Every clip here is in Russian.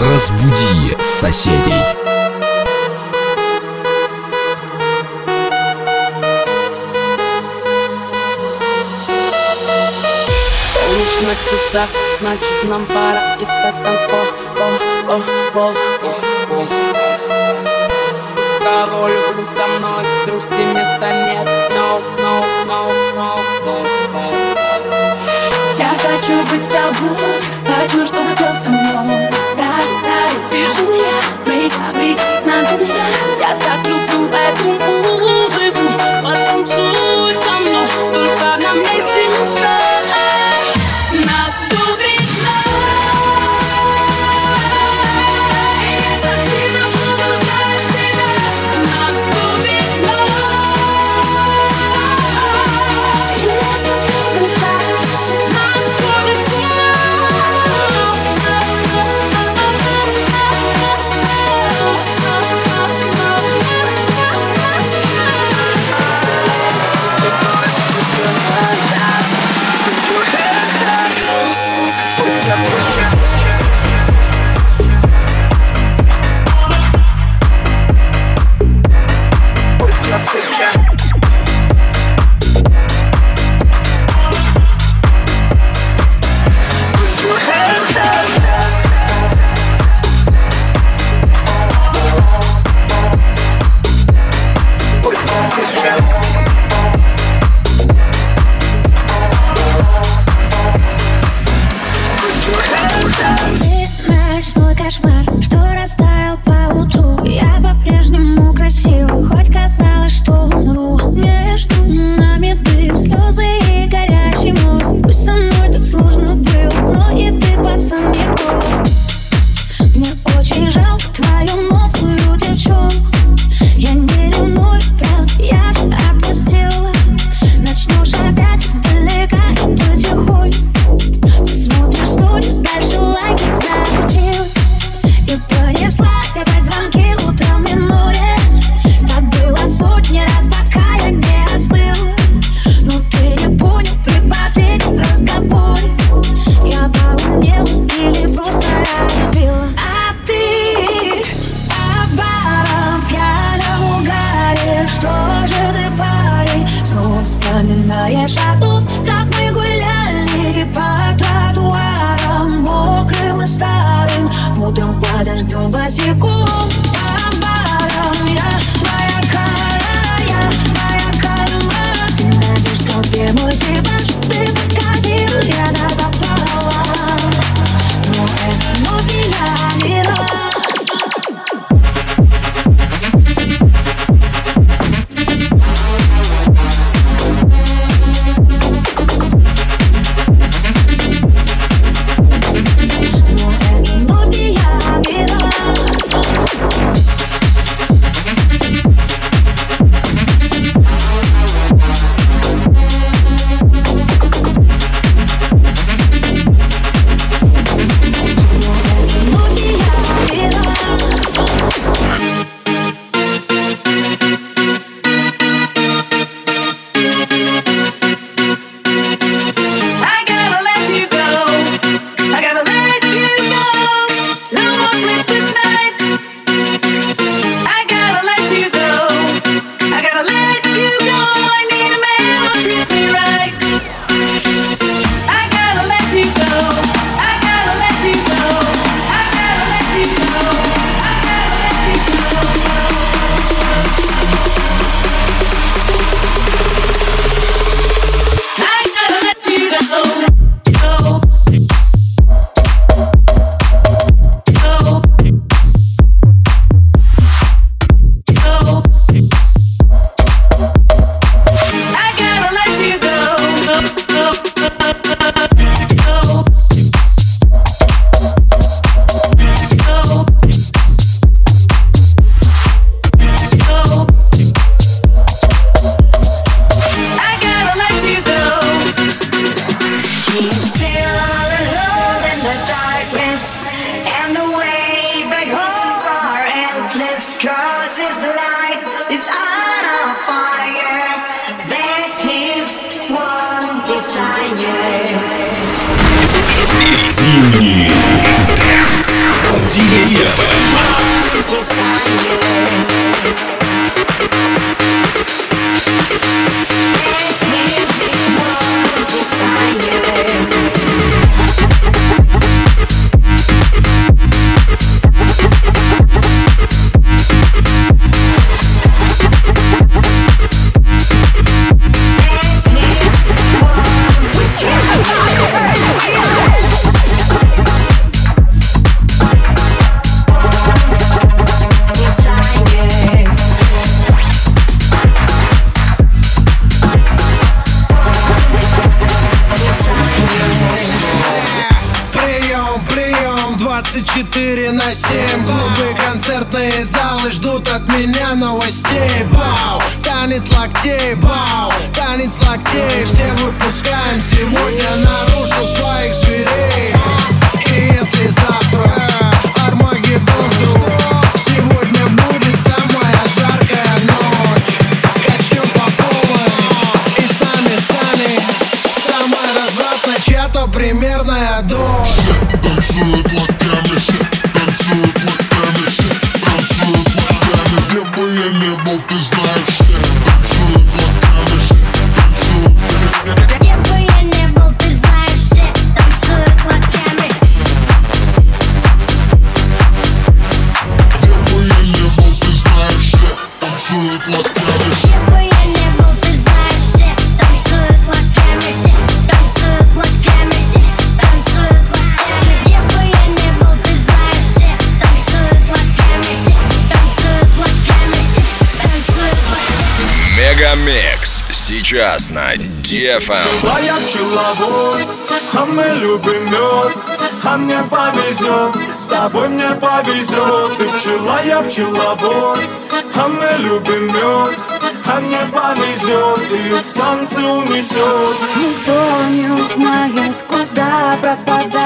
Разбуди соседей. Полночь на часах, значит нам пора искать танцпол Пол, пол, пол, пол, пол. Все, кого люблю со мной, грусти места нет No, no, no, no, no, no. Я хочу быть с тобой, хочу, чтобы был со мной Да, да, вижу я, брик, брик, с нами я Я так люблю decided Мегамикс сейчас на DFM. А я пчеловод, а мы любим мед а мне повезет С тобой мне повезет Ты пчела, я пчеловод. А мы любим мед а мне повезет и в танцы унесет. Никто не узнает, куда пропадает.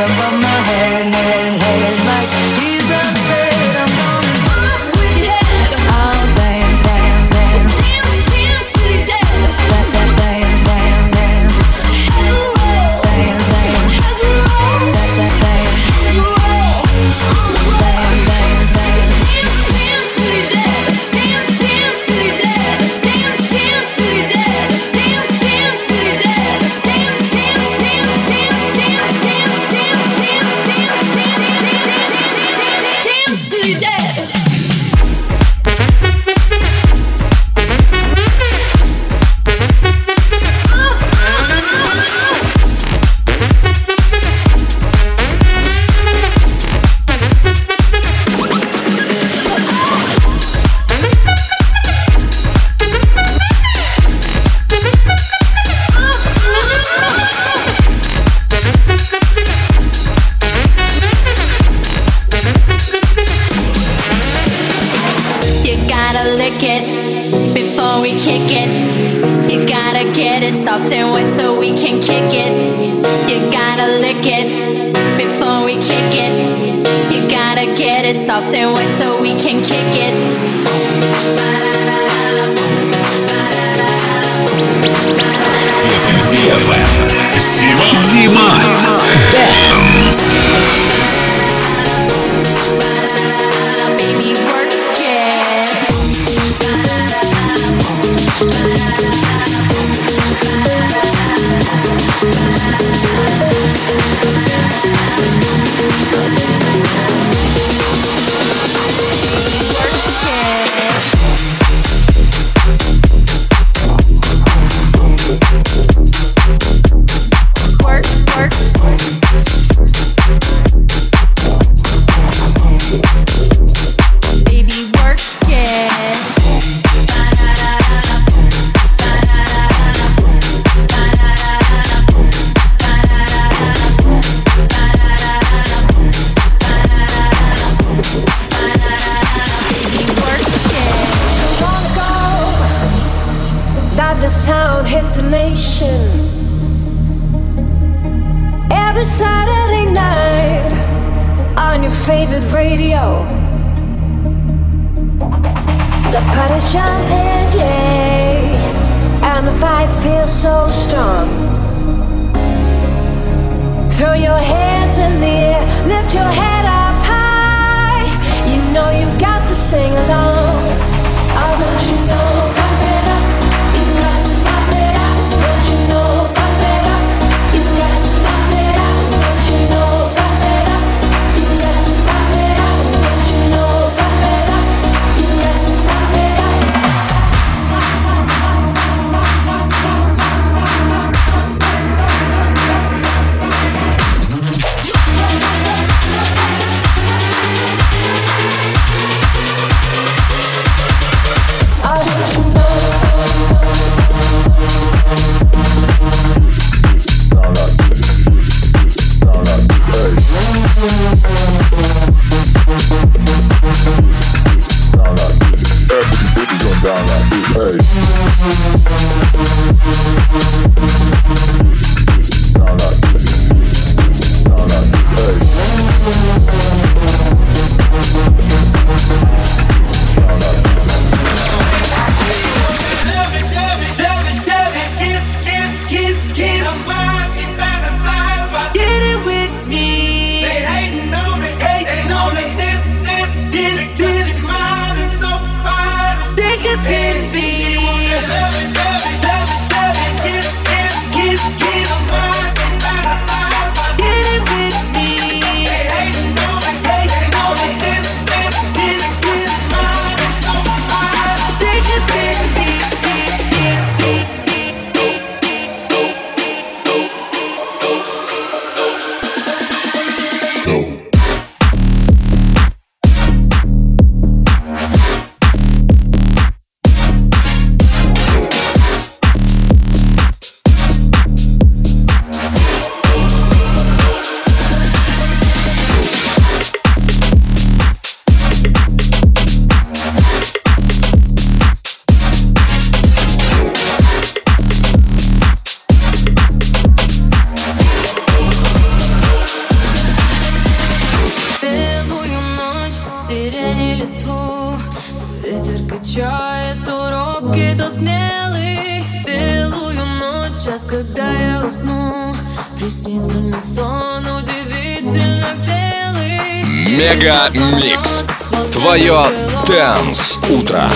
забавно gotta get it soft and wet so we can kick it. Зима. Зима. The party's jumping, yeah, and the vibe feels so strong. Throw your hands in the air, lift your head up high. You know you've got to sing along. Show. звуки то смелый Белую ночь, сейчас когда я усну Приснится мне сон удивительно белый MegaMix Твое Dance Утро.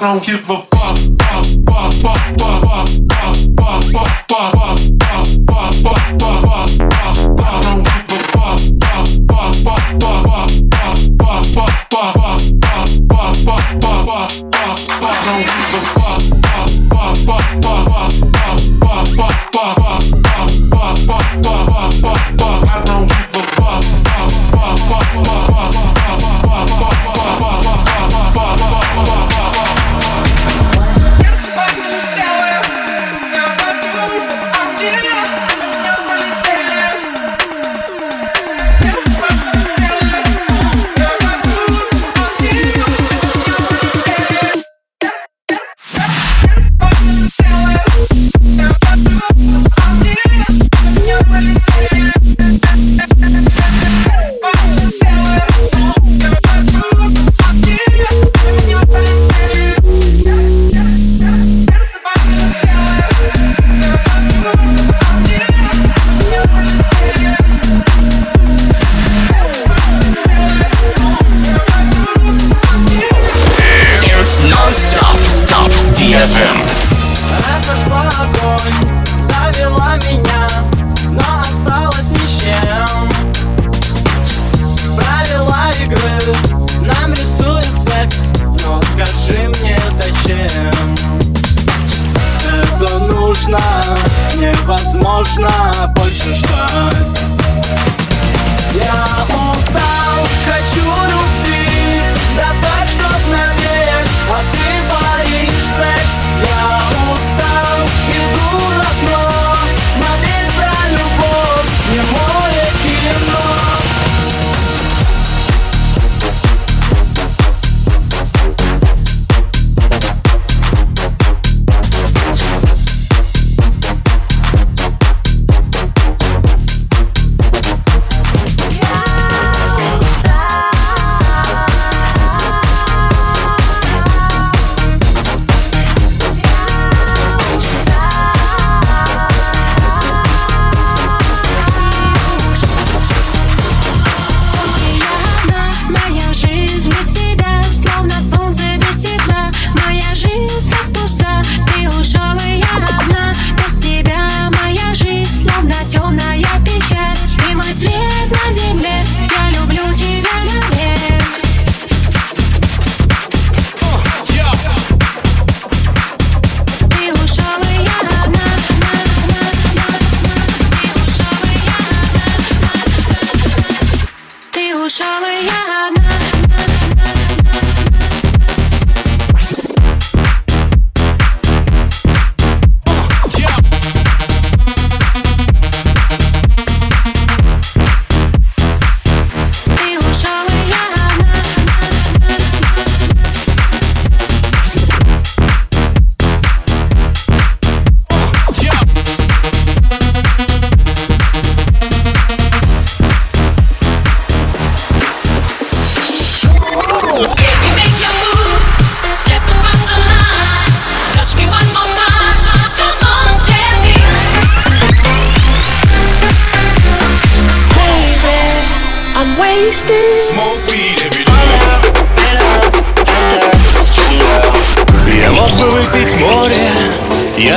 don't give a fuck. I don't give a fuck. невозможно больше ждать.